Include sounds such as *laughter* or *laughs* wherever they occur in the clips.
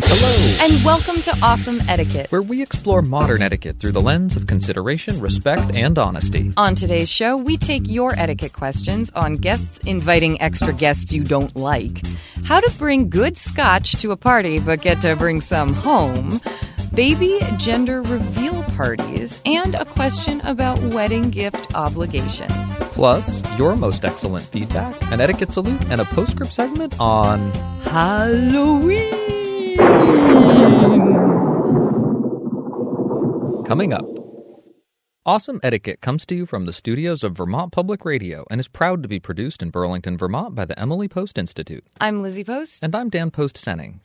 Hello, and welcome to Awesome Etiquette. where we explore modern etiquette through the lens of consideration, respect, and honesty. On today's show, we take your etiquette questions on guests inviting extra guests you don't like, how to bring good scotch to a party but get to bring some home, baby gender reveal parties, and a question about wedding gift obligations. Plus, your most excellent feedback, an etiquette salute, and a postscript segment on Halloween. Coming up. Awesome Etiquette comes to you from the studios of Vermont Public Radio and is proud to be produced in Burlington, Vermont by the Emily Post Institute. I'm Lizzie Post, And I'm Dan Post Senning.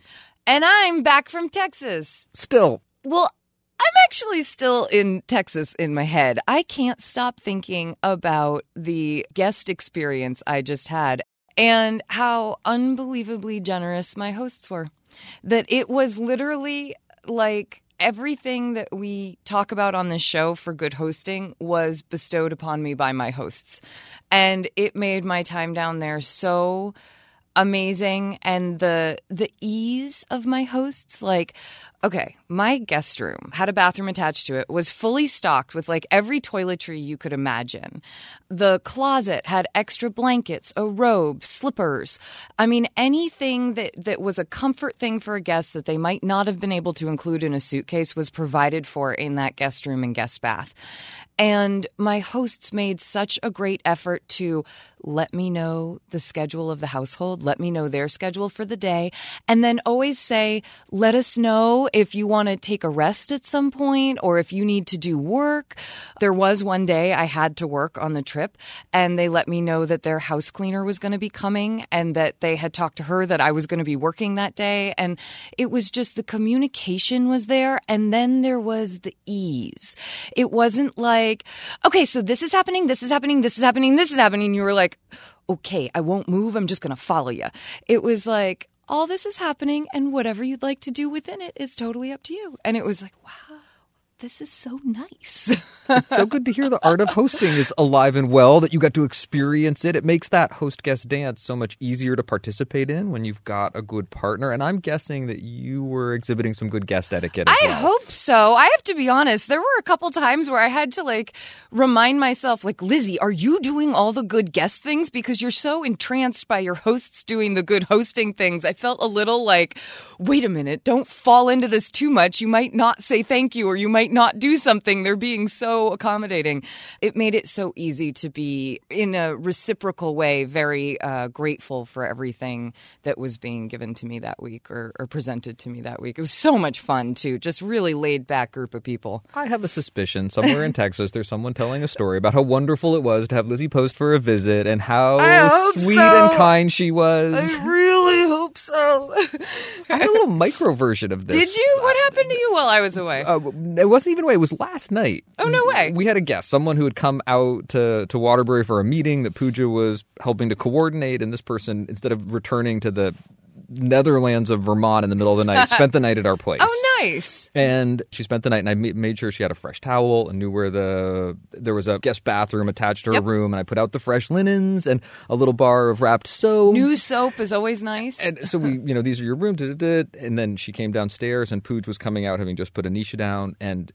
and I'm back from Texas. Still, Well, I'm actually still in Texas in my head. I can't stop thinking about the guest experience I just had and how unbelievably generous my hosts were. That it was literally like everything that we talk about on this show for good hosting was bestowed upon me by my hosts. And it made my time down there so amazing and the the ease of my hosts like okay my guest room had a bathroom attached to it was fully stocked with like every toiletry you could imagine. The closet had extra blankets a robe slippers. I mean anything that that was a comfort thing for a guest that they might not have been able to include in a suitcase was provided for in that guest room and guest bath. And my hosts made such a great effort to let me know the schedule of the household, let me know their schedule for the day, and then always say, let us know if you want to take a rest at some point or if you need to do work. There was one day I had to work on the trip, and they let me know that their house cleaner was going to be coming and that they had talked to her that I was going to be working that day. And it was just the communication was there, and then there was the ease. It wasn't like, okay, so this is happening, this is happening, this is happening, this is happening. You were like, okay, I won't move. I'm just going to follow you. It was like, all this is happening, and whatever you'd like to do within it is totally up to you. And it was like, wow, this is so nice. it's so good to hear the art of hosting is alive and well, that you got to experience it. It makes that host guest dance so much easier to participate in when you've got a good partner. And I'm guessing that you were exhibiting some good guest etiquette as I well. hope so. I have to be honest. There were a couple times where I had to like remind myself, like, Lizzie, are you doing all the good guest things? Because you're so entranced by your hosts doing the good hosting things. I felt a little like, wait a minute, don't fall into this too much. You might not say thank you or you might not do something. They're being so accommodating. It made it so easy to be, in a reciprocal way, very uh, grateful for everything that was being given to me that week or, or presented to me that week. It was so much fun, too. Just really laid back group of people. I have a suspicion somewhere in *laughs* Texas there's someone telling a story about how wonderful it was to have Lizzie Post for a visit and how I sweet so. and kind she was. Hope so. *laughs* I had a little micro version of this. Did you? What happened to you while I was away? Uh, it wasn't even away. It was last night. Oh, no way. We had a guest, someone who had come out to, to Waterbury for a meeting that Pooja was helping to coordinate, and this person, instead of returning to the Netherlands of Vermont in the middle of the night, *laughs* spent the night at our place. oh, nice. And she spent the night, and I ma- made sure she had a fresh towel and knew where the there was a guest bathroom attached to her Yep. room, and I put out the fresh linens and a little bar of wrapped soap. New soap is always nice. And so we, you know, these are your room, da, da, da. and then she came downstairs, and Pooj was coming out, having just put Anisha down, and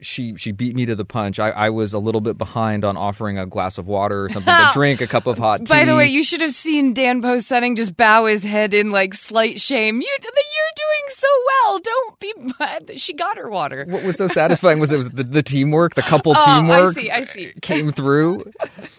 she she beat me to the punch. I, I was a little bit behind on offering a glass of water or something to *laughs* drink, a cup of hot tea. By the way, you should have seen Dan Post Senning just bow his head in like slight shame. You, you're doing so well. Don't be *laughs* mad. She got her water. What was so satisfying was it was the, the teamwork, the couple Oh, I teamwork. see, I see. *laughs* Came through,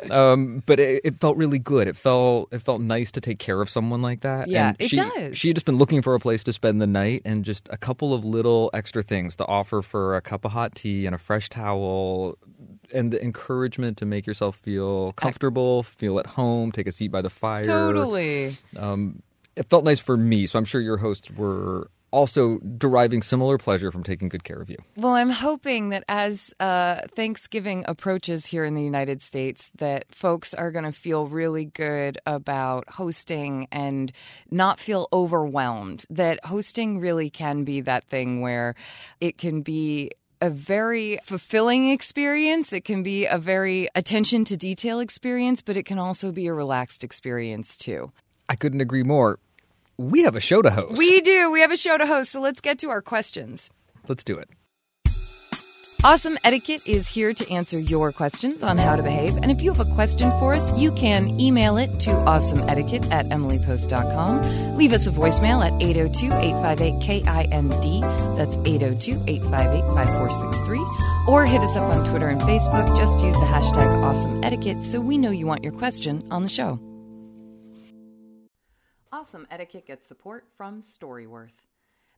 um, but it, it felt really good. It felt it felt nice to take care of someone like that. Yeah, and it she, does. She had just been looking for a place to spend the night, and just a couple of little extra things: the offer for a cup of hot tea and a fresh towel, and the encouragement to make yourself feel comfortable, feel at home, take a seat by the fire. Totally. Um, it felt nice for me, so I'm sure your hosts were also deriving similar pleasure from taking good care of you. Well, I'm hoping that as uh, Thanksgiving approaches here in the United States, that folks are going to feel really good about hosting and not feel overwhelmed. That hosting really can be that thing where it can be a very fulfilling experience. It can be a very attention to detail experience, but it can also be a relaxed experience too. I couldn't agree more. We have a show to host. We do. We have a show to host, so let's get to our questions. Let's do it. Awesome Etiquette is here to answer your questions on how to behave. And if you have a question for us, you can email it to awesomeetiquette at emilypost.com. Leave us a voicemail at 802 858 KIND. That's 802 858 5463. Or hit us up on Twitter and Facebook. Just use the hashtag awesome etiquette so we know you want your question on the show. Awesome Etiquette gets support from Storyworth.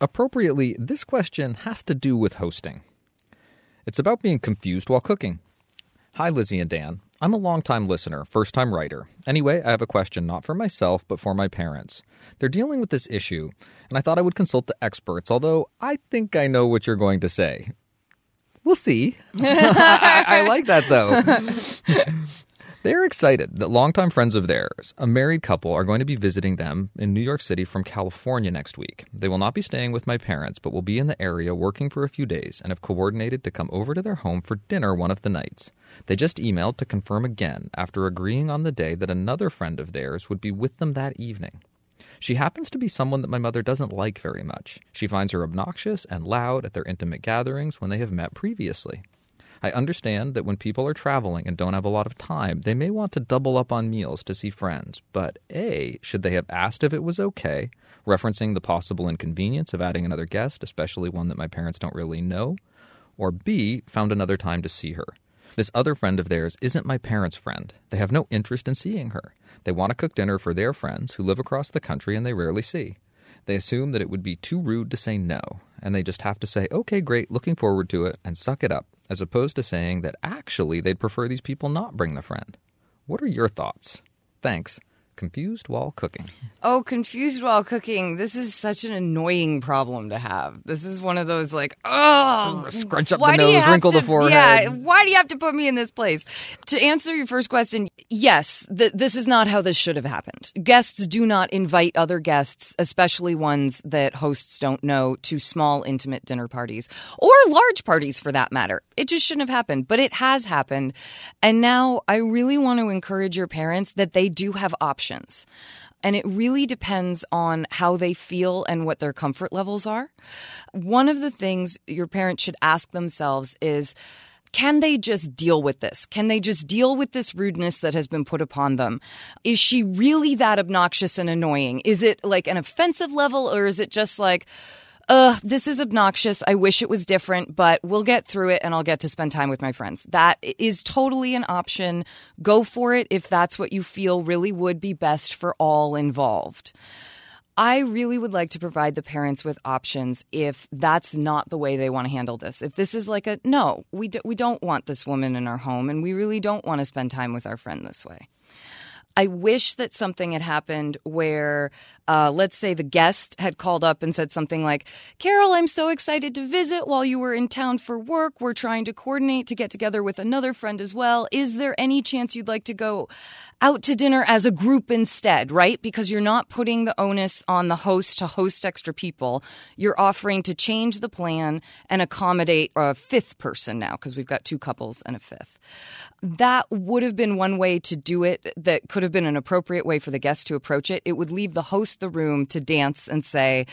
Appropriately, this question has to do with hosting. It's about being confused while cooking. Hi, Lizzie and Dan. I'm a longtime listener, first time writer. Anyway, I have a question not for myself, but for my parents. They're dealing with this issue, and I thought I would consult the experts, although I think I know what you're going to say. We'll see. *laughs* I, I like that, though. *laughs* They're excited that longtime friends of theirs, a married couple, are going to be visiting them in New York City from California next week. They will not be staying with my parents, but will be in the area working for a few days and have coordinated to come over to their home for dinner one of the nights. They just emailed to confirm again after agreeing on the day that another friend of theirs would be with them that evening. She happens to be someone that my mother doesn't like very much. She finds her obnoxious and loud at their intimate gatherings when they have met previously. I understand that when people are traveling and don't have a lot of time, they may want to double up on meals to see friends. But A, should they have asked if it was okay, referencing the possible inconvenience of adding another guest, especially one that my parents don't really know? Or B, found another time to see her. This other friend of theirs isn't my parents' friend. They have no interest in seeing her. They want to cook dinner for their friends who live across the country and they rarely see. They assume that it would be too rude to say no, and they just have to say, okay, great, looking forward to it, and suck it up, as opposed to saying that actually they'd prefer these people not bring the friend. What are your thoughts? Thanks. Confused while cooking. Oh, confused while cooking. This is such an annoying problem to have. This is one of those like, oh, Scrunch up the nose, wrinkle to- the forehead. Yeah, why do you have to put me in this place? To answer your first question, yes, th- this is not how this should have happened. Guests do not invite other guests, especially ones that hosts don't know, to small, intimate dinner parties or large parties for that matter. It just shouldn't have happened, but it has happened. And now I really want to encourage your parents that they do have options. And it really depends on how they feel and what their comfort levels are. One of the things your parents should ask themselves is can they just deal with this? Can they just deal with this rudeness that has been put upon them? Is she really that obnoxious and annoying? Is it like an offensive level or is it just like, Ugh, this is obnoxious. I wish it was different, but we'll get through it and I'll get to spend time with my friends. That is totally an option. Go for it if that's what you feel really would be best for all involved. I really would like to provide the parents with options if that's not the way they want to handle this. If this is like a no, we, do, we don't want this woman in our home and we really don't want to spend time with our friend this way. I wish that something had happened where, uh, let's say, the guest had called up and said something like, Carol, I'm so excited to visit while you were in town for work. We're trying to coordinate to get together with another friend as well. Is there any chance you'd like to go out to dinner as a group instead, right? Because you're not putting the onus on the host to host extra people. You're offering to change the plan and accommodate a fifth person now, because we've got two couples and a fifth. That would have been one way to do it that could have been an appropriate way for the guest to approach it. It would leave the host the room to dance and say,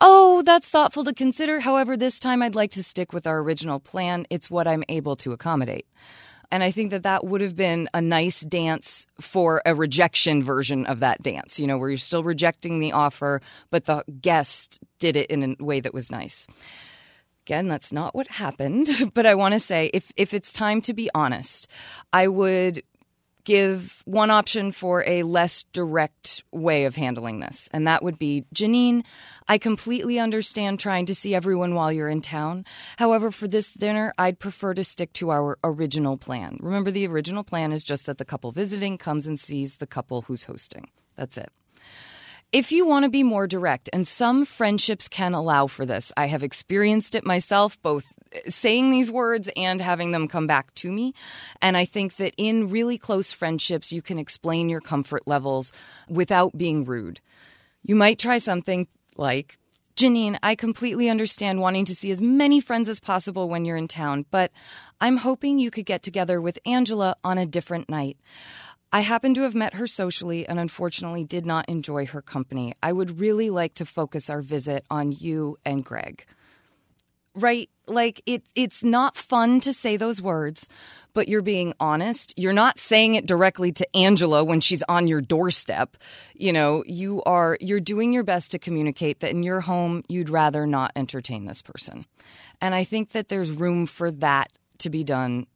Oh, that's thoughtful to consider. However, this time I'd like to stick with our original plan. It's what I'm able to accommodate. And I think that that would have been a nice dance for a rejection version of that dance, you know, where you're still rejecting the offer, but the guest did it in a way that was nice. Again, that's not what happened, *laughs* but I want to say if, if it's time to be honest, I would give one option for a less direct way of handling this. And that would be Janine, I completely understand trying to see everyone while you're in town. However, for this dinner, I'd prefer to stick to our original plan. Remember, the original plan is just that the couple visiting comes and sees the couple who's hosting. That's it. If you want to be more direct, and some friendships can allow for this, I have experienced it myself, both eh, saying these words and having them come back to me. And I think that in really close friendships, you can explain your comfort levels without being rude. You might try something like, Janine, I completely understand wanting to see as many friends as possible when you're in town, but I'm hoping you could get together with Angela on a different night. I happen to have met her socially and unfortunately did not enjoy her company. I would really like to focus our visit on you and Greg. Right? Like it it's not fun to say those words, but you're being honest. You're not saying it directly to Angela when she's on your doorstep. You know, you are you're doing your best to communicate that in your home you'd rather not entertain this person. And I think that there's room for that to be done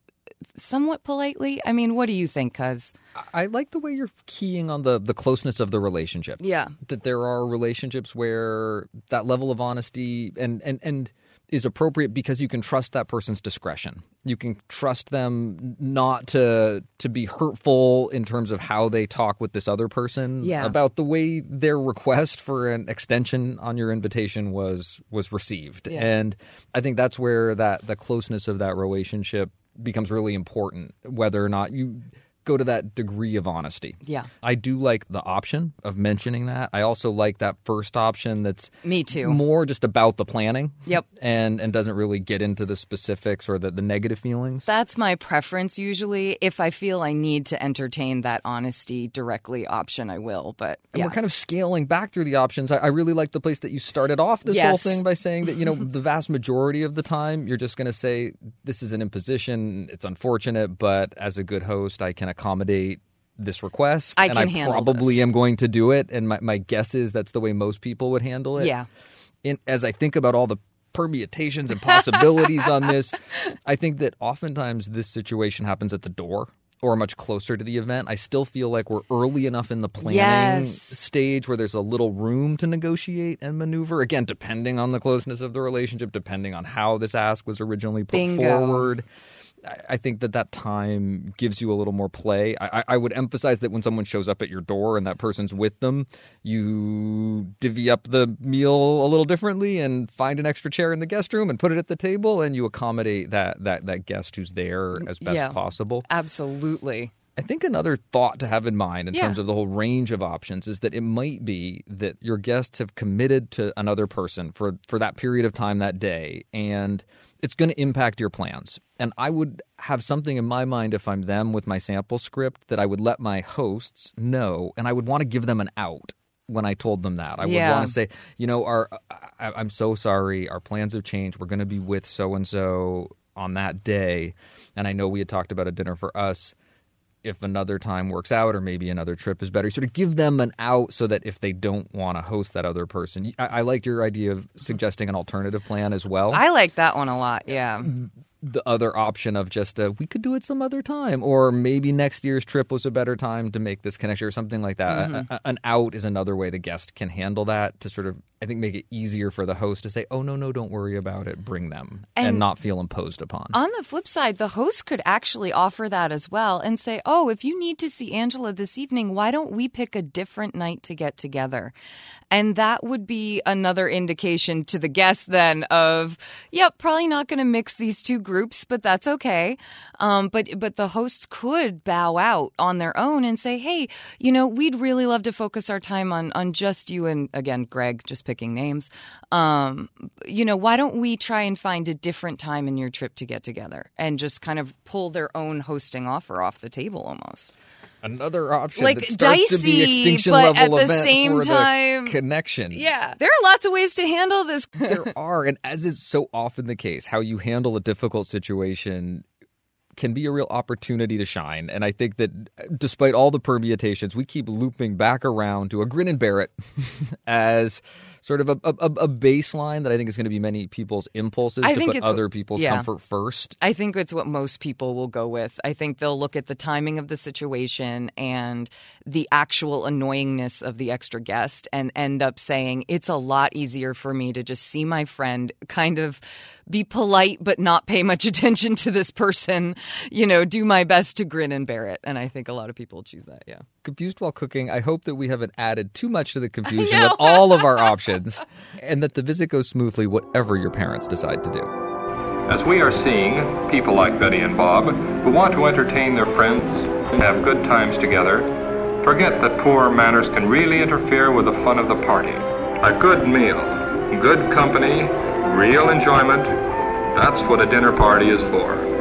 somewhat politely. I mean, what do you think, cuz? I like the way you're keying on the the closeness of the relationship. Yeah. That there are relationships where that level of honesty and and and is appropriate because you can trust that person's discretion. You can trust them not to to be hurtful in terms of how they talk with this other person Yeah. about the way their request for an extension on your invitation was was received. Yeah. And I think that's where that the closeness of that relationship becomes really important whether or not you go to that degree of honesty. Yeah. I do like the option of mentioning that. I also like that first option that's Me too. more just about the planning. Yep. And and doesn't really get into the specifics or the, the negative feelings. That's my preference usually. If I feel I need to entertain that honesty directly option, I will. But and yeah. we're kind of scaling back through the options. I, I really like the place that you started off this whole thing by saying that, you know, *laughs* the vast majority of the time you're just going to say, this is an imposition. It's unfortunate, but as a good host, I can accommodate this request. I and I probably this. am going to do it. And my, my guess is that's the way most people would handle it. Yeah. in, as I think about all the permutations and possibilities on this, I think that oftentimes this situation happens at the door or much closer to the event. I still feel like we're early enough in the planning Yes. stage where there's a little room to negotiate and maneuver. Again, depending on the closeness of the relationship, depending on how this ask was originally put Bingo. forward. I- think that that time gives you a little more play. I, I- I would emphasize that when someone shows up at your door and that person's with them, you divvy up the meal a little differently and find an extra chair in the guest room and put it at the table, and you accommodate that that that guest who's there as best Yeah. possible. Absolutely. I think another thought to have in mind in Yeah. terms of the whole range of options is that it might be that your guests have committed to another person for for that period of time that day and it's going to impact your plans. And I would have something in my mind if I'm them with my sample script that I would let my hosts know and I would want to give them an out when I told them that. I would want to say, you know, our I, I'm so sorry, our plans have changed. We're going to be with so and so on that day, and I know we had talked about a dinner for us if another time works out or maybe another trip is better, sort of give them an out so that if they don't want to host that other person, I, I liked your idea of mm-hmm. suggesting an alternative plan as well. I like that one a lot. Yeah. The other option of just uh, we could do it some other time, or maybe next year's trip was a better time to make this connection, or something like that. A- a- an out is another way the guest can handle that to sort of, I think, make it easier for the host to say, "Oh no, no, don't worry about it. Bring them," and, And- not feel imposed upon. On the flip side, the host could actually offer that as well and say, Oh, if you need to see Angela this evening, why don't we pick a different night to get together? And that would be another indication to the guest then of, yep, probably not going to mix these two groups, but that's okay. Um, but but the hosts could bow out on their own and say, hey, you know, we'd really love to focus our time on on just you and again, Greg, just picking names. Um, you know, why don't we try and find a different time in your trip to get together and just kind of pull their own hosting offer off the table almost. Another option Like that starts to be dicey, extinction but level at the same time- the connection. Yeah, there are lots of ways to handle this. *laughs* there are, and as is so often the case, how you handle a difficult situation can be a real opportunity to shine. And I think that despite all the permutations, we keep looping back around to a grin and bear it *laughs* as sort of a, a, a baseline that I think is going to be many people's impulses I to put other people's yeah. comfort first. I think it's what most people will go with. I think they'll look at the timing of the situation and the actual annoyingness of the extra guest and end up saying, it's a lot easier for me to just see my friend kind of be polite but not pay much *laughs* attention to this person, you know, do my best to grin and bear it. And I think a lot of people choose that, yeah. Confused while cooking, I hope that we haven't added too much to the *laughs* confusion with all of our *laughs* options and that the visit goes smoothly whatever your parents decide to do. As we are seeing people like Betty and Bob who want to entertain their friends and have good times together, forget that poor manners can really interfere with the fun of the party. A good meal, good company, real enjoyment, that's what a dinner party is for.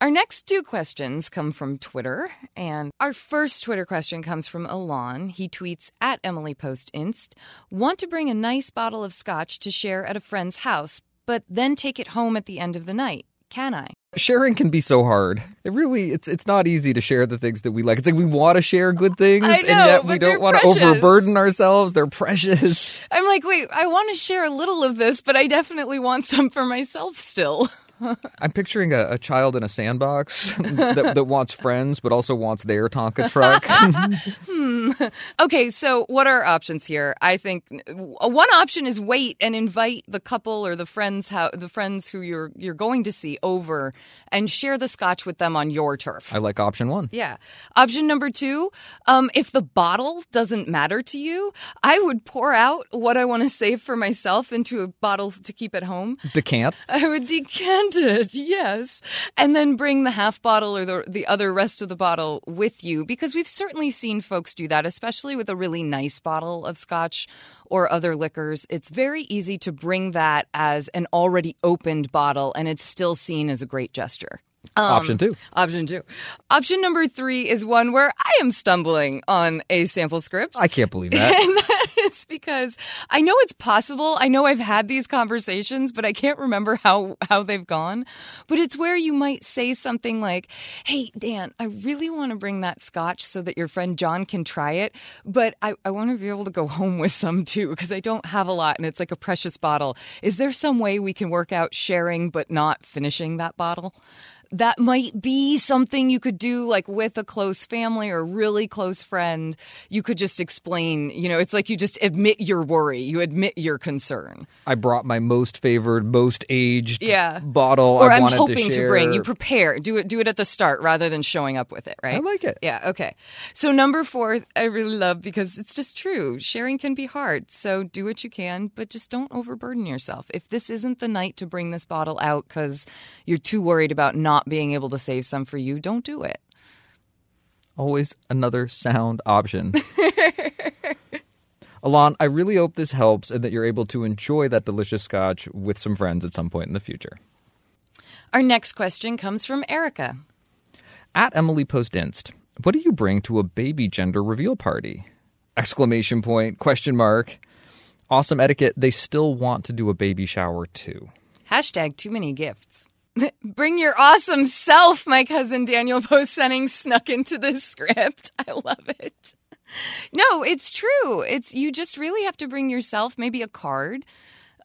Our next two questions come from Twitter, and our first Twitter question comes from Alon. He tweets at Emily Post Inst, want to bring a nice bottle of scotch to share at a friend's house, but then take it home at the end of the night. Can I? Sharing can be so hard. It really it's it's not easy to share the things that we like. It's like we want to share good things I and yet we don't want to overburden ourselves. They're precious. I'm like, wait, I want to share a little of this, but I definitely want some for myself still. *laughs* *laughs* I'm picturing a, a child in a sandbox *laughs* that, that wants friends but also wants their Tonka truck. *laughs* Okay, so what are our options here? I think uh, one option is wait and invite the couple or the friends how the friends who you're you're going to see over and share the scotch with them on your turf. I like option one. Yeah. Option number two, um, if the bottle doesn't matter to you, I would pour out what I want to save for myself into a bottle to keep at home. Decant. I would decant it, yes, and then bring the half bottle or the the other rest of the bottle with you because we've certainly seen folks do that, especially with a really nice bottle of scotch or other liquors. It's very easy to bring that as an already opened bottle, and it's still seen as a great gesture. Um, option two. Option two. Option number three is one where I am stumbling on a sample script. I can't believe that. *laughs* And that is because I know it's possible. I know I've had these conversations, but I can't remember how, how they've gone. But it's where you might say something like, Hey, Dan, I really want to bring that scotch so that your friend John can try it. But I, I want to be able to go *laughs* home with some too, because I don't have a lot and it's like a precious bottle. Is there some way we can work out sharing but not finishing that bottle? That might be something you could do like with a close family or really close friend. You could just explain, you know, it's like you just admit your worry, you admit your concern. I brought my most favored, most aged Yeah. bottle. Or I I'm wanted hoping to, to, bring. You prepare. Do it do it at the start rather than showing up with it, right? I like it. Yeah, okay. So number 4 I really love because it's just true. Sharing can be hard. So do what you can, but just don't overburden yourself. If this isn't the night to bring this bottle out cuz you're too worried about not being able to save some for you, don't do it. Always another sound option. *laughs* Alon, I really hope this helps and that you're able to enjoy that delicious scotch with some friends at some point in the future. Our next question comes from Erica. At Emily Post Inst, what do you bring to a baby gender reveal party? Exclamation point, question mark. Awesome etiquette, they still want to do a baby shower too. Hashtag too many gifts. *laughs* Bring your awesome self, my cousin Daniel Post Senning snuck into the script. *laughs* I love it. No, it's true. It's you just really have to bring yourself, maybe a card.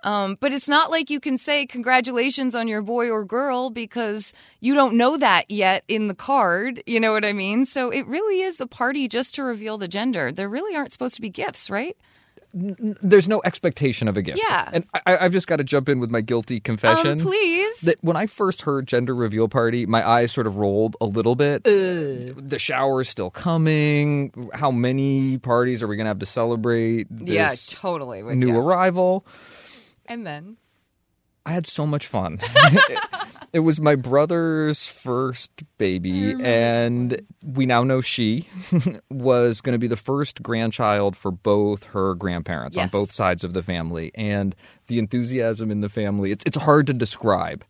Um, but it's not like you can say congratulations on your boy or girl because you don't know that yet in the card. You know what I mean? So it really is a party just to reveal the gender. There really aren't supposed to be gifts, right? There's no expectation of a gift. Yeah. And I, I've just got to jump in with my guilty confession. Um, please. that when I first heard gender reveal party, my eyes sort of rolled a little bit. The shower is still coming. How many parties are we going to have to celebrate this yeah, totally. With new you. arrival? And then I had so much fun. *laughs* *laughs* it, was my brother's first baby, and we now know she *laughs* was going to be the first grandchild for both her grandparents on both sides of the family. And the enthusiasm in the family, it's, it's hard to describe.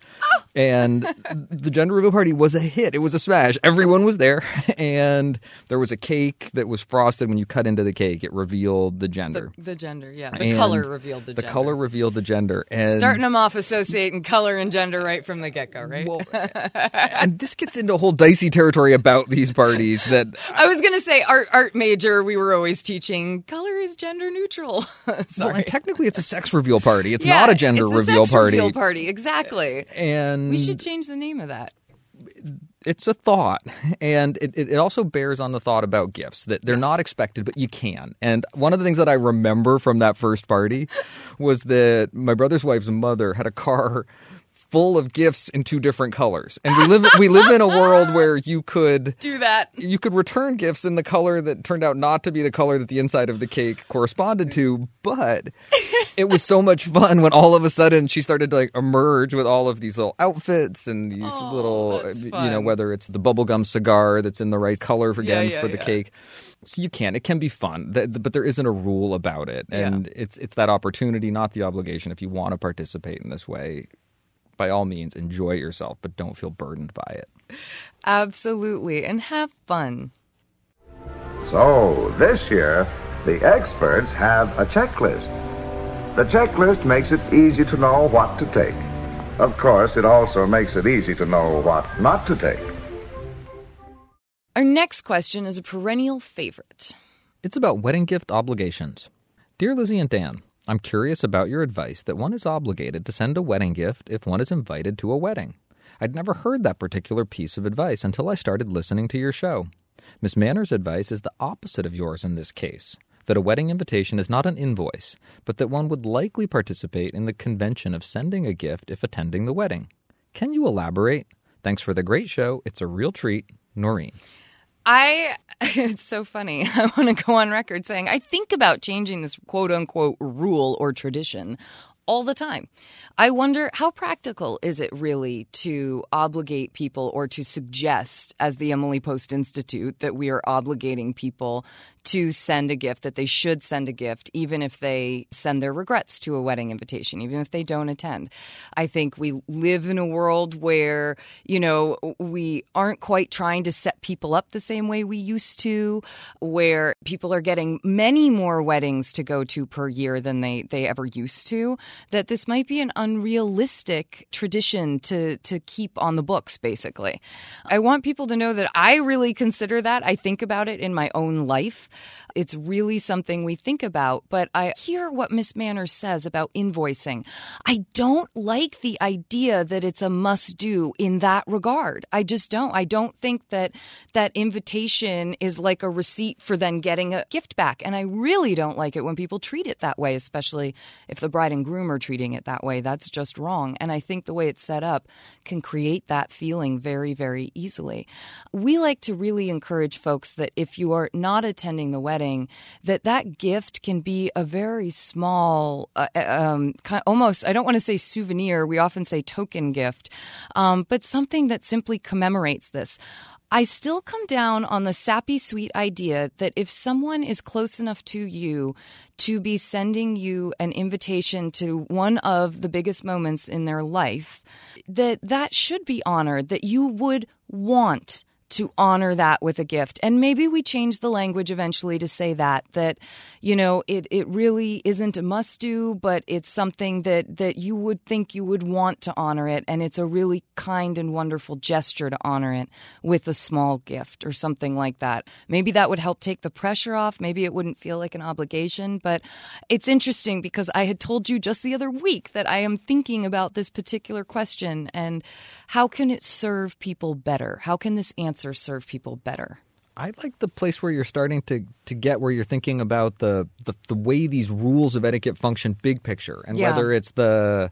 And the gender reveal party was a hit. It was a smash. Everyone was there, *laughs* and there was a cake that was frosted. When you cut into the cake, it revealed the gender. the gender, yeah. The And color revealed the, The gender. color revealed the gender. And Starting them off associating color and gender right from the get go, right? Well, *laughs* and this gets into a whole dicey territory about these parties that I was going to say art art major, we were always teaching color is gender neutral. *laughs* well, and technically it's a sex reveal party. It's Yeah, not a gender reveal party. it's a reveal sex party. reveal party, exactly. And We should change the name of that. it's a thought. And it, it it also bears on the thought about gifts that they're not expected, but you can. And one of the things that I remember from that first party was that my brother's wife's mother had a car full of gifts in two different colors. And we live we live in a world where you could *laughs* Do that. you could return gifts in the color that turned out not to be the color that the inside of the cake corresponded to, but it was so much fun when all of a sudden she started to like emerge with all of these little outfits and these Oh, little you know whether it's the bubblegum cigar that's in the right color for, Yeah, again yeah, for the yeah. cake. So you can. It can be fun, but there isn't a rule about it, Yeah. and it's it's that opportunity, not the obligation. If you want to participate in this way, by all means, enjoy yourself, but don't feel burdened by it. Absolutely. And have fun. So, this year, the experts have a checklist. The checklist makes it easy to know what to take. Of course, it also makes it easy to know what not to take. Our next question is a perennial favorite. It's about wedding gift obligations. Dear Lizzie and Dan, I'm curious about your advice that one is obligated to send a wedding gift if one is invited to a wedding. I'd never heard that particular piece of advice until I started listening to your show. Miss Manner's advice is the opposite of yours in this case that a wedding invitation is not an invoice, but that one would likely participate in the convention of sending a gift if attending the wedding. Can you elaborate? Thanks for the great show. It's a real treat. Noreen. I *laughs* it's so funny. *laughs* I want to go on record saying I think about changing this quote unquote rule or tradition all the time. I wonder how practical is it really to obligate people or to suggest as the Emily Post Institute that we are obligating people to send a gift that they should send a gift even if they send their regrets to a wedding invitation even if they don't attend. I think we live in a world where, you know, we aren't quite trying to set people up the same way we used to, where people are getting many more weddings to go to per year than they, they ever used to, that this might be an unrealistic tradition to, to keep on the books, basically. I want people to know that I really consider that. I think about it in my own life. It's really something we think about, but I hear what Miss Manners says about invoicing. I don't like the idea that it's a must do in that regard. I just don't. I don't think that that invitation is like a receipt for then getting a gift back. And I really don't like it when people treat it that way, especially if the bride and groom are treating it that way. That's just wrong. And I think the way it's set up can create that feeling very, very easily. We like to really encourage folks that if you are not attending the wedding, that that gift can be a very small, uh, um, almost, I don't want to say souvenir, we often say token gift, um, but something that simply commemorates this. I still come down on the sappy sweet idea that if someone is close enough to you to be sending you an invitation to one of the biggest moments in their life, that that should be honored, that you would want to honor that with a gift. And maybe we change the language eventually to say that that you know it it really isn't a must do, but it's something that that you would think you would want to honor it and it's a really kind and wonderful gesture to honor it with a small gift or something like that. Maybe that would help take the pressure off, maybe it wouldn't feel like an obligation, but it's interesting because I had told you just the other week that I am thinking about this particular question and how can it serve people better? How can this answer answers serve people better. I like the place where you're starting to, to get where you're thinking about the, the, the way these rules of etiquette function big picture and yeah. whether it's the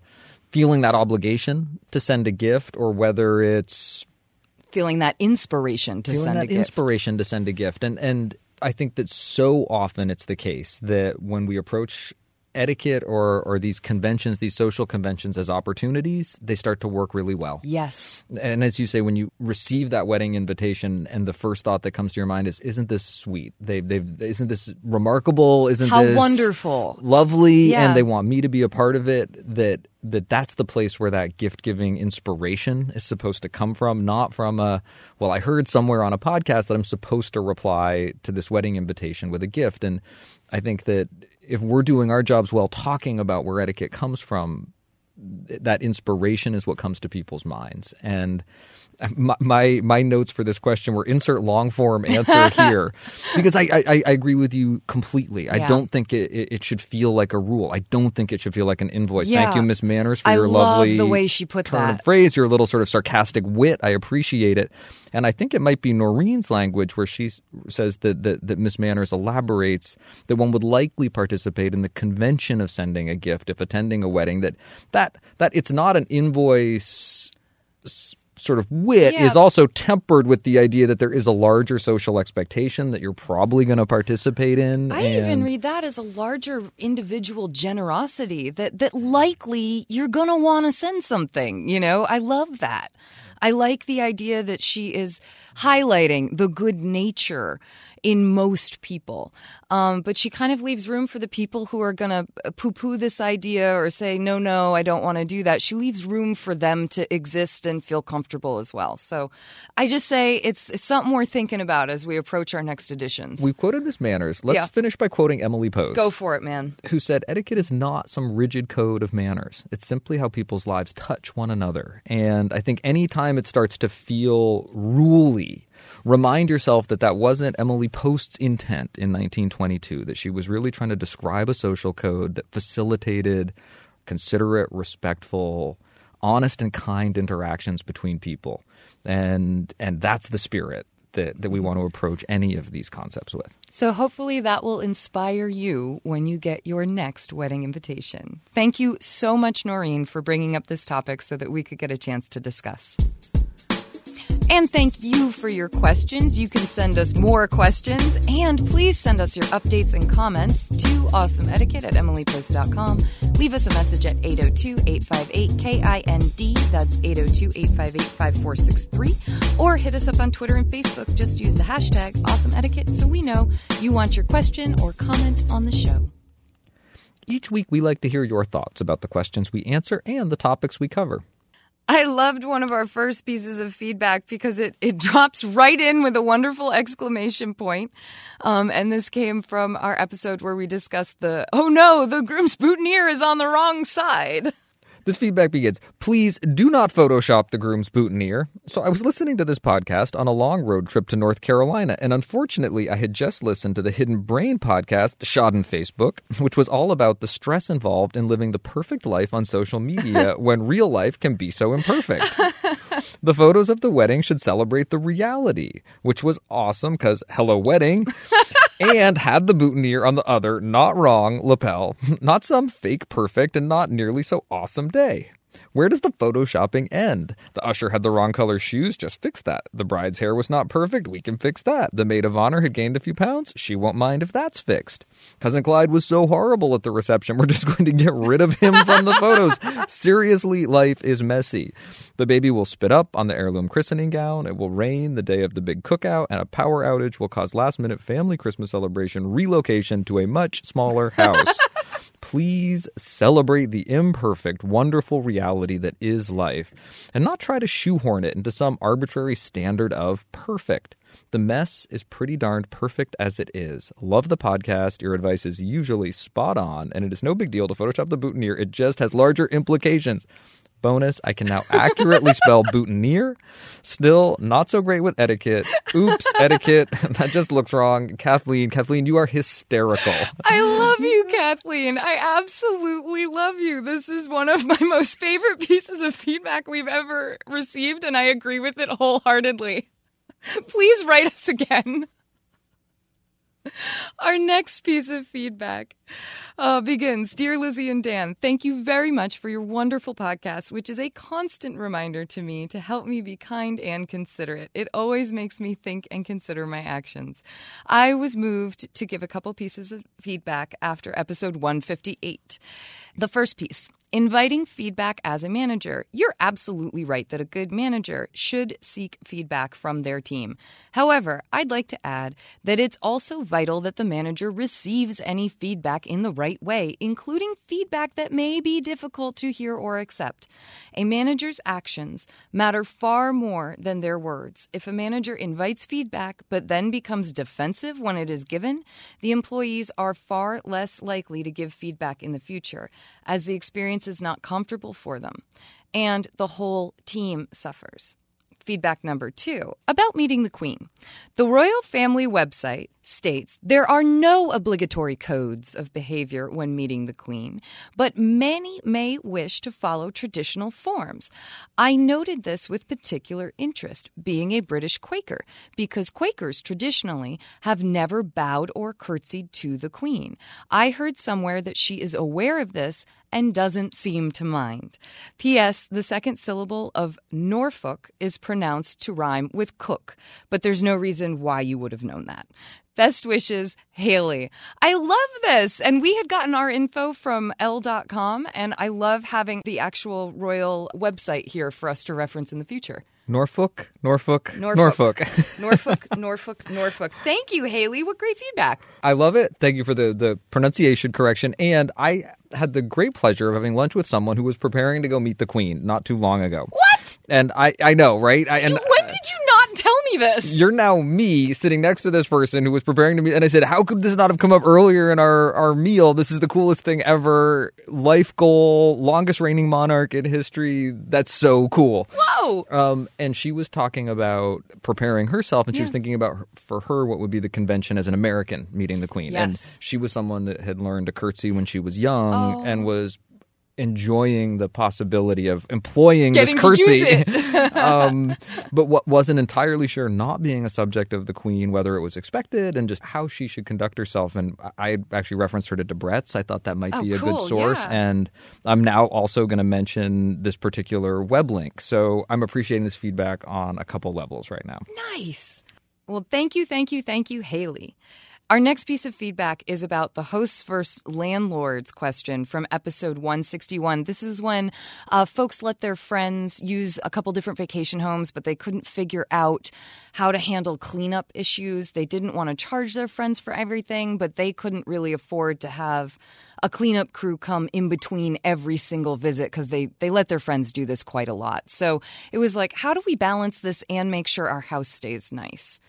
feeling that obligation to send a gift or whether it's feeling that inspiration to send a gift. inspiration to send a gift and and I think that so often it's the case that when we approach etiquette or or these conventions, these social conventions as opportunities, they start to work really well. Yes. And as you say, when you receive that wedding invitation, and the first thought that comes to your mind is, "Isn't this sweet? They they isn't this remarkable? Isn't how this wonderful, lovely? Yeah. And they want me to be a part of it. That that that's the place where that gift giving inspiration is supposed to come from, not from a well, I heard somewhere on a podcast that I'm supposed to reply to this wedding invitation with a gift, and I think that if we're doing our jobs well talking about where etiquette comes from, that inspiration is what comes to people's minds. And my, my, notes for this question were insert long form answer *laughs* here because I, I, I agree with you completely. Yeah. I don't think it, it, should feel like a rule. I don't think it should feel like an invoice. Yeah. Thank you, Miss Manners, for I your lovely the way she put turn that of phrase, your little sort of sarcastic wit. I appreciate it. And I think it might be Noreen's language where she says that, that, that Miss Manners elaborates that one would likely participate in the convention of sending a gift if attending a wedding, that, that, that it's not an invoice sort of wit yeah. is also tempered with the idea that there is a larger social expectation that you're probably going to participate in. I and... even read that as a larger individual generosity that that likely you're going to want to send something, you know? I love that. I like the idea that she is highlighting the good nature in most people. Um, but she kind of leaves room for the people who are going to poo poo this idea or say, no, no, I don't want to do that. She leaves room for them to exist and feel comfortable as well. So I just say it's, it's something we're thinking about as we approach our next editions. We've quoted Miss Manners. Let's Yeah. finish by quoting Emily Post. Go for it, man. who said etiquette is not some rigid code of manners. It's simply how people's lives touch one another. And I think anytime it starts to feel ruly, remind yourself that that wasn't Emily Post's intent in 1922, that she was really trying to describe a social code that facilitated considerate, respectful, honest and kind interactions between people. And and that's the spirit that, that we want to approach any of these concepts with. So hopefully that will inspire you when you get your next wedding invitation. Thank you so much, Noreen, for bringing up this topic so that we could get a chance to discuss. And thank you for your questions. You can send us more questions and please send us your updates and comments to awesomeetiquette at emilypost.com. Leave us a message at 802 858 KIND. That's 802 858 5463. Or hit us up on Twitter and Facebook. Just use the hashtag awesomeetiquette so we know you want your question or comment on the show. Each week, we like to hear your thoughts about the questions we answer and the topics we cover. I loved one of our first pieces of feedback because it, it drops right in with a wonderful exclamation point. Um, and this came from our episode where we discussed the, oh no, the groom's boutonniere is on the wrong side. *laughs* This feedback begins Please do not Photoshop the groom's boutonniere. So, I was listening to this podcast on a long road trip to North Carolina, and unfortunately, I had just listened to the Hidden Brain podcast, Shot on Facebook, *laughs* which was all about the stress involved in living the perfect life on social media *laughs* when real life can be so imperfect. the photos of the wedding should celebrate the reality, which was awesome because hello, wedding. *laughs* and had the boutonniere on the other, not wrong, lapel. *laughs* Not some fake perfect and not nearly so awesome day. Where does the photoshopping end? The usher had the wrong color shoes, just fix that. The bride's hair was not perfect, we can fix that. The maid of honor had gained a few pounds, she won't mind if that's fixed. Cousin Clyde was so horrible at the reception, *laughs* we're just going to get rid of him from the photos. Seriously, life is messy. The baby will spit up on the heirloom christening gown, it will rain the day of the big cookout, and a power outage will cause last minute family Christmas celebration relocation to a much smaller house. *laughs* Please celebrate the imperfect, wonderful reality that is life and not try to shoehorn it into some arbitrary standard of perfect. The mess is pretty darned perfect as it is. Love the podcast. Your advice is usually spot on, and it is no big deal to Photoshop the boutonniere. It just has larger implications. Bonus, I can now accurately spell boutonniere. Still not so great with etiquette. Oops, etiquette. *laughs* that just looks wrong. Kathleen, Kathleen, you are hysterical. I love you, Kathleen. I absolutely love you. This is one of my *laughs* most favorite pieces of feedback we've ever received, and I agree with it wholeheartedly. *laughs* Please write us again. *laughs* Our next piece of feedback uh, begins Dear Lizzie and Dan, thank you very much for your wonderful podcast, which is a constant reminder to me to help me be kind and considerate. It always makes me think and consider my actions. I was moved to give a couple pieces of feedback after episode 158. The first piece Inviting feedback as a manager. You're absolutely right that a good manager should seek feedback from their team. However, I'd like to add that it's also vital that the manager receives any feedback in the right way, including feedback that may be difficult to hear or accept. A manager's actions matter far more than their words. If a manager invites feedback but then becomes defensive when it is given, the employees are far less likely to give feedback in the future, as the experience is not comfortable for them, and the whole team suffers. Feedback number two about meeting the Queen. The royal family website states there are no obligatory codes of behavior when meeting the Queen, but many may wish to follow traditional forms. I noted this with particular interest, being a British Quaker, because Quakers traditionally have never bowed or curtsied to the Queen. I heard somewhere that she is aware of this and doesn't seem to mind. P.S. The second syllable of Norfolk is pronounced to rhyme with cook, but there's no reason why you would have known that. Best wishes, Haley. I love this. And we had gotten our info from L.com, and I love having the actual royal website here for us to reference in the future. Norfolk, Norfolk, Norfolk. Norfolk. *laughs* Norfolk, Norfolk, Norfolk. Thank you, Haley. What great feedback. I love it. Thank you for the, the pronunciation correction. And I had the great pleasure of having lunch with someone who was preparing to go meet the Queen not too long ago. What? And I, I know, right? I, and when did you not tell me this? You're now me sitting next to this person who was preparing to meet, and I said, "How could this not have come up earlier in our our meal? This is the coolest thing ever. Life goal, longest reigning monarch in history. That's so cool." Whoa! Um, and she was talking about preparing herself, and she Yeah. was thinking about for her what would be the convention as an American meeting the Queen. And she was someone that had learned to curtsy when she was young Oh. and was enjoying the possibility of employing Getting this curtsy. *laughs* um, but what wasn't entirely sure, not being a subject of the Queen, whether it was expected and just how she should conduct herself. And I actually referenced her to Debrett's. I thought that might Oh, be a cool, good source. yeah. And I'm now also going to mention this particular web link. So I'm appreciating this feedback on a couple levels right now. Nice. Well, thank you, thank you, thank you, Haley. Our next piece of feedback is about the hosts versus landlords question from episode 161. This is when uh, folks let their friends use a couple different vacation homes, but they couldn't figure out how to handle cleanup issues. They didn't want to charge their friends for everything, but they couldn't really afford to have a cleanup crew come in between every single visit because they, they let their friends do this quite a lot. So it was like, how do we balance this and make sure our house stays nice?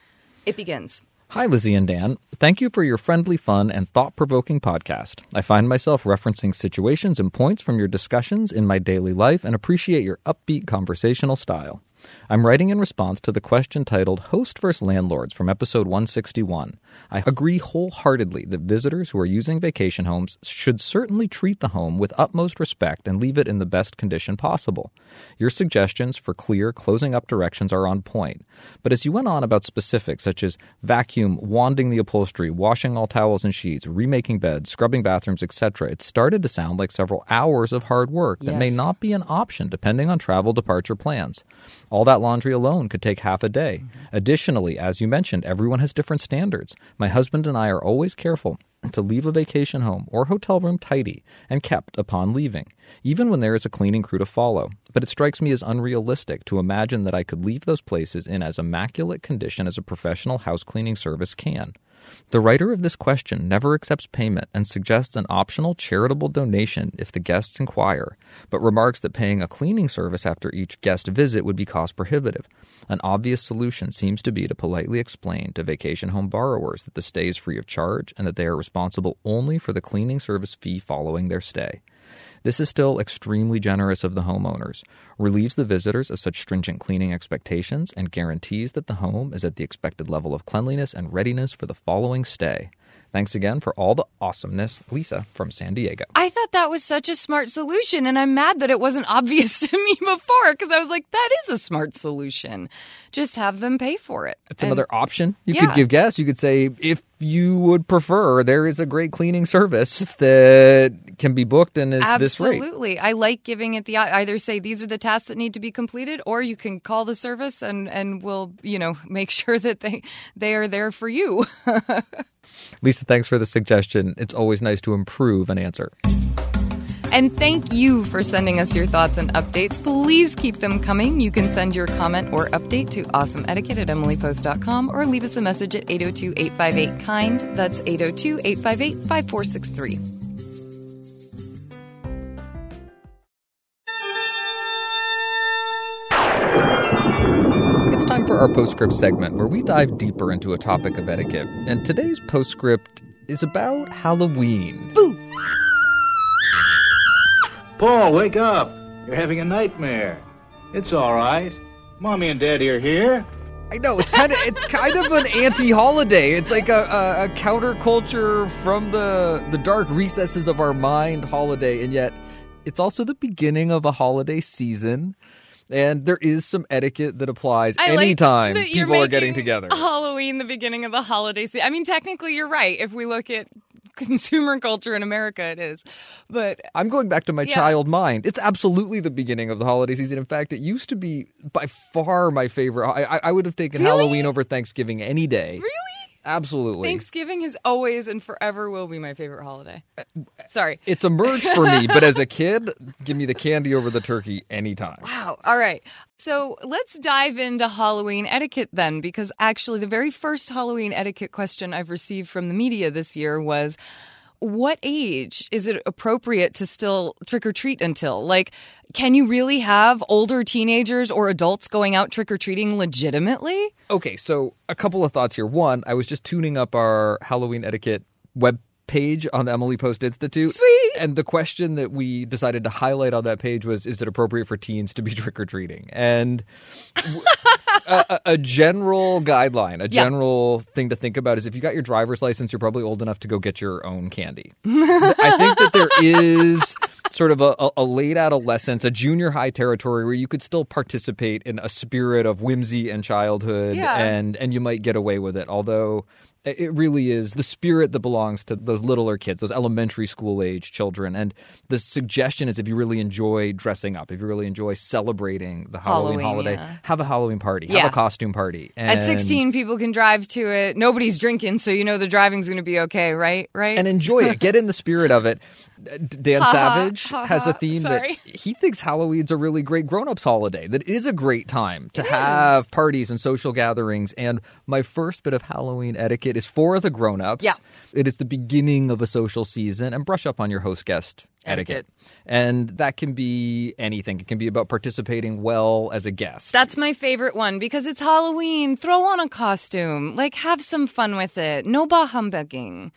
It begins. Hi, Lizzie and Dan. Thank you for your friendly, fun, and thought provoking podcast. I find myself referencing situations and points from your discussions in my daily life and appreciate your upbeat conversational style. I'm writing in response to the question titled Host vs. Landlords from episode 161. I agree wholeheartedly that visitors who are using vacation homes should certainly treat the home with utmost respect and leave it in the best condition possible. Your suggestions for clear closing up directions are on point, but as you went on about specifics such as vacuum, wanding the upholstery, washing all towels and sheets, remaking beds, scrubbing bathrooms, etc., it started to sound like several hours of hard work that may not be an option depending on travel departure plans. All that laundry alone could take half a day. Mm-hmm. Additionally, as you mentioned, everyone has different standards. My husband and I are always careful to leave a vacation home or hotel room tidy and kept upon leaving, even when there is a cleaning crew to follow. But it strikes me as unrealistic to imagine that I could leave those places in as immaculate condition as a professional house cleaning service can. The writer of this question never accepts payment and suggests an optional charitable donation if the guests inquire, but remarks that paying a cleaning service after each guest visit would be cost prohibitive. An obvious solution seems to be to politely explain to vacation home borrowers that the stay is free of charge and that they are responsible only for the cleaning service fee following their stay. This is still extremely generous of the homeowners, relieves the visitors of such stringent cleaning expectations, and guarantees that the home is at the expected level of cleanliness and readiness for the following stay. Thanks again for all the awesomeness, Lisa from San Diego. I thought that was such a smart solution, and I'm mad that it wasn't *laughs* obvious to me before because I was like, that is a smart solution. Just have them pay for it. It's And- another option you Yeah. could give guests. You could say, if you would prefer, there is a great cleaning service that can be booked and is this rate. Absolutely. I like giving it the either say these are the tasks that need to be completed or you can call the service and and we'll, you know, *laughs* make sure that they they are there for you. *laughs* Lisa, thanks for the suggestion. It's always nice to improve an answer. And thank you for sending us your thoughts and updates. Please keep them coming. You can send your comment or update to awesomeetiquette at emilypost.com or leave us a message at 802 858 KIND. That's 802 858 5463. Our postscript segment where we dive deeper into a topic of etiquette. And today's postscript is about Halloween. Boo! Paul, wake up. You're having a nightmare. It's all right. Mommy and Daddy are here. I know it's kind of it's kind of an anti-holiday. It's like a, a, a counterculture from the the dark recesses of our mind holiday, and yet it's also the beginning of a holiday season. And there is some etiquette that applies I like anytime that you're people are getting together. Halloween, the beginning of the holiday season. I mean, technically, you're right. If we look at *laughs* consumer culture in America, it is. But I'm going back to my Yeah. child mind. It's absolutely the beginning of the holiday season. In fact, it used to be by far my favorite. I, I- I would have taken Really? Halloween over Thanksgiving any day. really, Absolutely. Thanksgiving has always and forever will be my favorite holiday. Sorry. It's emerged for me, but as a kid, give me the candy over the turkey anytime. Wow. All right. So let's dive into Halloween etiquette then, because actually, the very first Halloween etiquette question I've received from the media this year was what age is it appropriate to still trick or treat until? Like, can you really have older teenagers or adults going out trick or treating legitimately? Okay, so a couple of thoughts here. One, I was just tuning up our Halloween etiquette web page on the Emily Post Institute. Sweet. And the question that we decided to highlight on that page was Is it appropriate for teens to be *laughs* trick or treating? And a general guideline, a Yeah. general thing to think about is if you got your driver's license, you're probably old enough to go get your own candy. *laughs* I think that there is sort of a, a, a late adolescence, a junior high territory where you could still participate in a spirit of whimsy and childhood, Yeah. and and you might get away with it. Although it really is the spirit that belongs to those littler kids, those elementary school age children. And the suggestion is if you really enjoy dressing up, if you really enjoy celebrating the Halloween, Halloween, holiday, yeah. have a Halloween party, have a costume party. At 16, people can drive to it. Nobody's drinking, so you know the driving's going to be okay, right? Right? and enjoy it. Get in the spirit of it. Dan Ha ha, Savage ha has a theme Sorry. that he thinks Halloween's a really great grown-ups holiday. That it is a great time to have parties and social gatherings. And my first bit of Halloween etiquette is for the grown-ups. Yeah. It is the beginning of a social season, and brush up on your host guest etiquette. And that can be anything. It can be about participating well as a guest. That's my favorite one because it's Halloween. Throw on a costume. Like, have some fun with it. No bah humbugging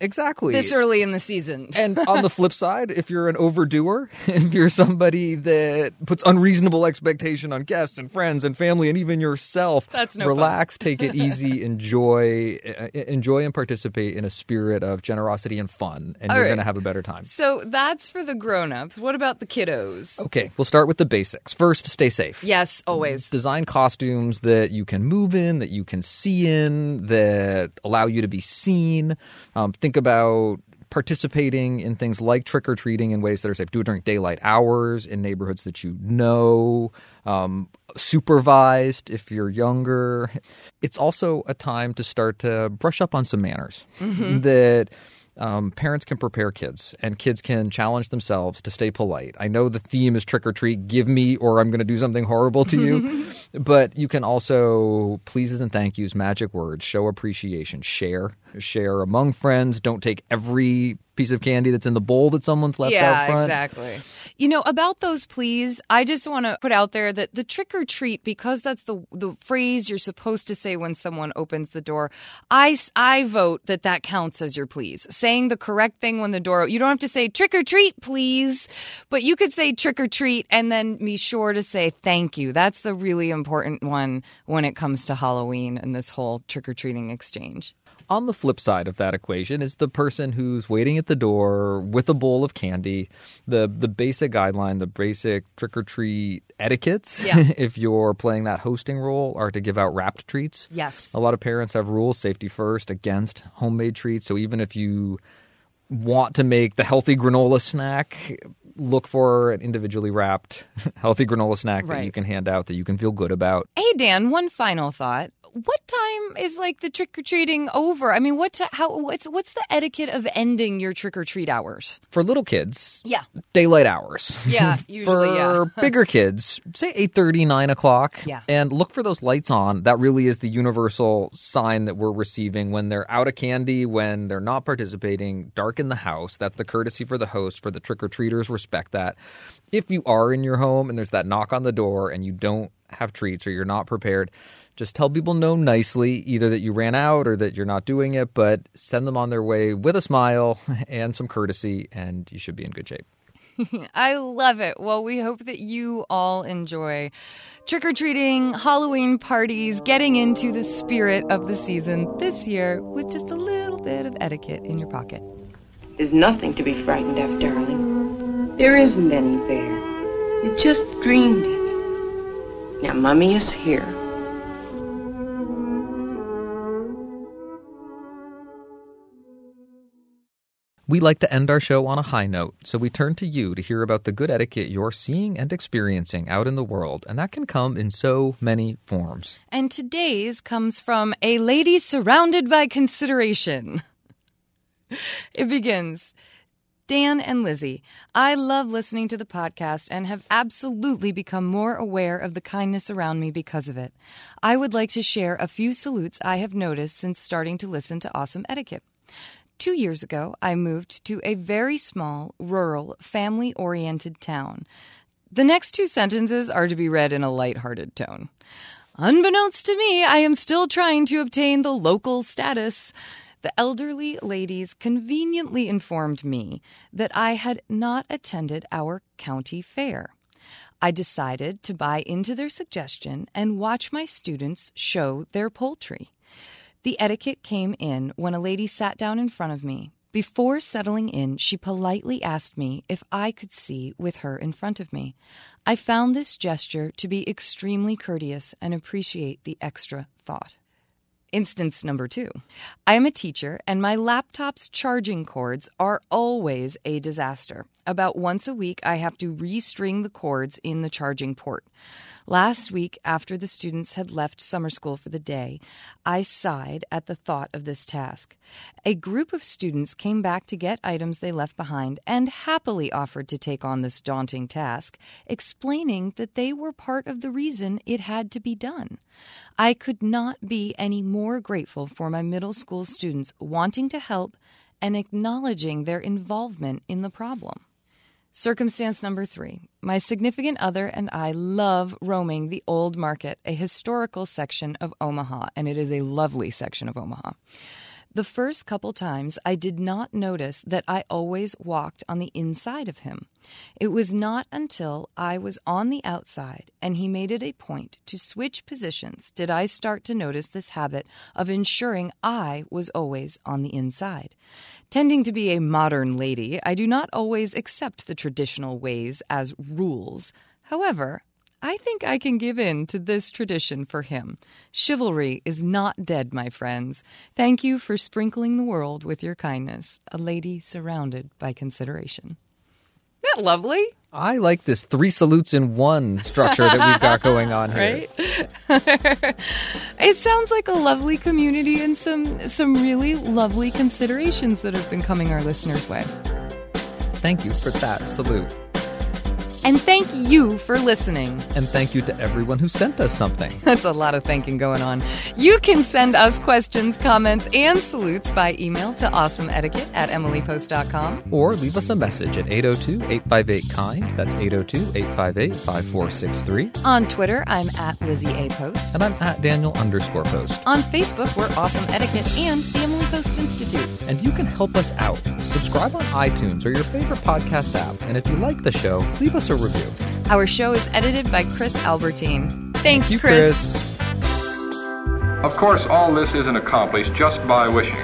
exactly. this early in the season. *laughs* and on the flip side, if you're an overdoer, *laughs* if you're somebody that puts unreasonable expectation on guests and friends and family and even yourself, That's no fun. relax, *laughs* take it easy, enjoy, uh, enjoy and participate in a spirit of generosity and fun, and All you're right. going to have a better time. so that's for the grown-ups. What about the kiddos? Okay, we'll start with the basics. First, stay safe. Yes, always. Design costumes that you can move in, that you can see in, that allow you to be seen. Um, think about participating in things like trick or treating in ways that are safe. Do it during daylight hours in neighborhoods that you know. Um, supervised if you're younger. It's also a time to start to brush up on some manners that. Um, parents can prepare kids, and kids can challenge themselves to stay polite. I know the theme is trick or treat, give me, or I'm going to do something horrible to you. *laughs* but you can also pleases and thank yous, magic words, show appreciation, share, share among friends. Don't take every piece of candy that's in the bowl that someone's left out yeah, front. exactly. You know about those please. I just want to put out there that the trick or treat, because that's the the phrase you're supposed to say when someone opens the door. I, I vote that that counts as your please. Saying the correct thing when the door. You don't have to say trick or treat, please, but you could say trick or treat and then be sure to say thank you. That's the really important one when it comes to Halloween and this whole trick or treating exchange. On the flip side of that equation is the person who's waiting at the door with a bowl of candy. The the basic guideline, the basic trick or treat etiquettes, Yeah. *laughs* if you're playing that hosting role, are to give out wrapped treats. Yes. A lot of parents have rules, safety first, against homemade treats. So even if you want to make the healthy granola snack, look for an individually wrapped *laughs* healthy granola snack that you can hand out that you can feel good about. Hey Dan, one final thought. What time is like the trick or treating over? I mean, what how what's what's the etiquette of ending your trick or treat hours? For little kids, Yeah. daylight hours. Yeah, *laughs* usually, for yeah. *laughs* bigger kids, say 8.30, 9 o'clock. Yeah. And look for those lights on. That really is the universal sign that we're receiving when they're out of candy, when they're not participating, dark in the house. That's the courtesy for the host, for the trick-or-treaters, respect that. If you are in your home and there's that knock on the door and you don't have treats or you're not prepared, just tell people no nicely, either that you ran out or that you're not doing it, but send them on their way with a smile *laughs* and some courtesy, and you should be in good shape. *laughs* I love it. Well, we hope that you all enjoy trick or treating, Halloween parties, getting into the spirit of the season this year with just a little bit of etiquette in your pocket. There's nothing to be frightened of, darling. There isn't any bear. You just dreamed it. Now, Mummy is here. We like to end our show on a high note, so we turn to you to hear about the good etiquette you're seeing and experiencing out in the world, and that can come in so many forms. And today's comes from a lady surrounded by consideration. *laughs* It begins Dan and Lizzie, I love listening to the podcast and have absolutely become more aware of the kindness around me because of it. I would like to share a few salutes I have noticed since starting to listen to Awesome Etiquette. Two years ago, I moved to a very small, rural, family oriented town. The next two sentences are to be read in a lighthearted tone. Unbeknownst to me, I am still trying to obtain the local status. The elderly ladies conveniently informed me that I had not attended our county fair. I decided to buy into their suggestion and watch my students show their poultry. The etiquette came in when a lady sat down in front of me. Before settling in, she politely asked me if I could see with her in front of me. I found this gesture to be extremely courteous and appreciate the extra thought. Instance number two. I am a teacher, and my laptop's charging cords are always a disaster. About once a week, I have to restring the cords in the charging port. Last week, after the students had left summer school for the day, I sighed at the thought of this task. A group of students came back to get items they left behind and happily offered to take on this daunting task, explaining that they were part of the reason it had to be done. I could not be any more grateful for my middle school students wanting to help and acknowledging their involvement in the problem. Circumstance number three My significant other and I love roaming the Old Market, a historical section of Omaha, and it is a lovely section of Omaha. The first couple times, I did not notice that I always walked on the inside of him. It was not until I was on the outside and he made it a point to switch positions did I start to notice this habit of ensuring I was always on the inside. Tending to be a modern lady, I do not always accept the traditional ways as rules. However, I think I can give in to this tradition for him. Chivalry is not dead, my friends. Thank you for sprinkling the world with your kindness. A lady surrounded by consideration. Isn't that lovely? I like this three salutes in one structure that we've got going on here. Right? *laughs* it sounds like a lovely community and some some really lovely considerations that have been coming our listeners' way. Thank you for that salute. And thank you for listening. And thank you to everyone who sent us something. *laughs* That's a lot of thanking going on. You can send us questions, comments, and salutes by email to awesomeetiquette at emilypost.com. Or leave us a message at 802 858 KIND. That's 802 858 5463. On Twitter, I'm at Lizzie A. Post. And I'm at Daniel underscore post. On Facebook, we're Awesome Etiquette and the Emily Post Institute. And you can help us out. Subscribe on iTunes or your favorite podcast app. And if you like the show, leave us review. Our show is edited by Chris Albertine. Thanks, Thank you, Chris. Chris. Of course, all this isn't accomplished just by wishing.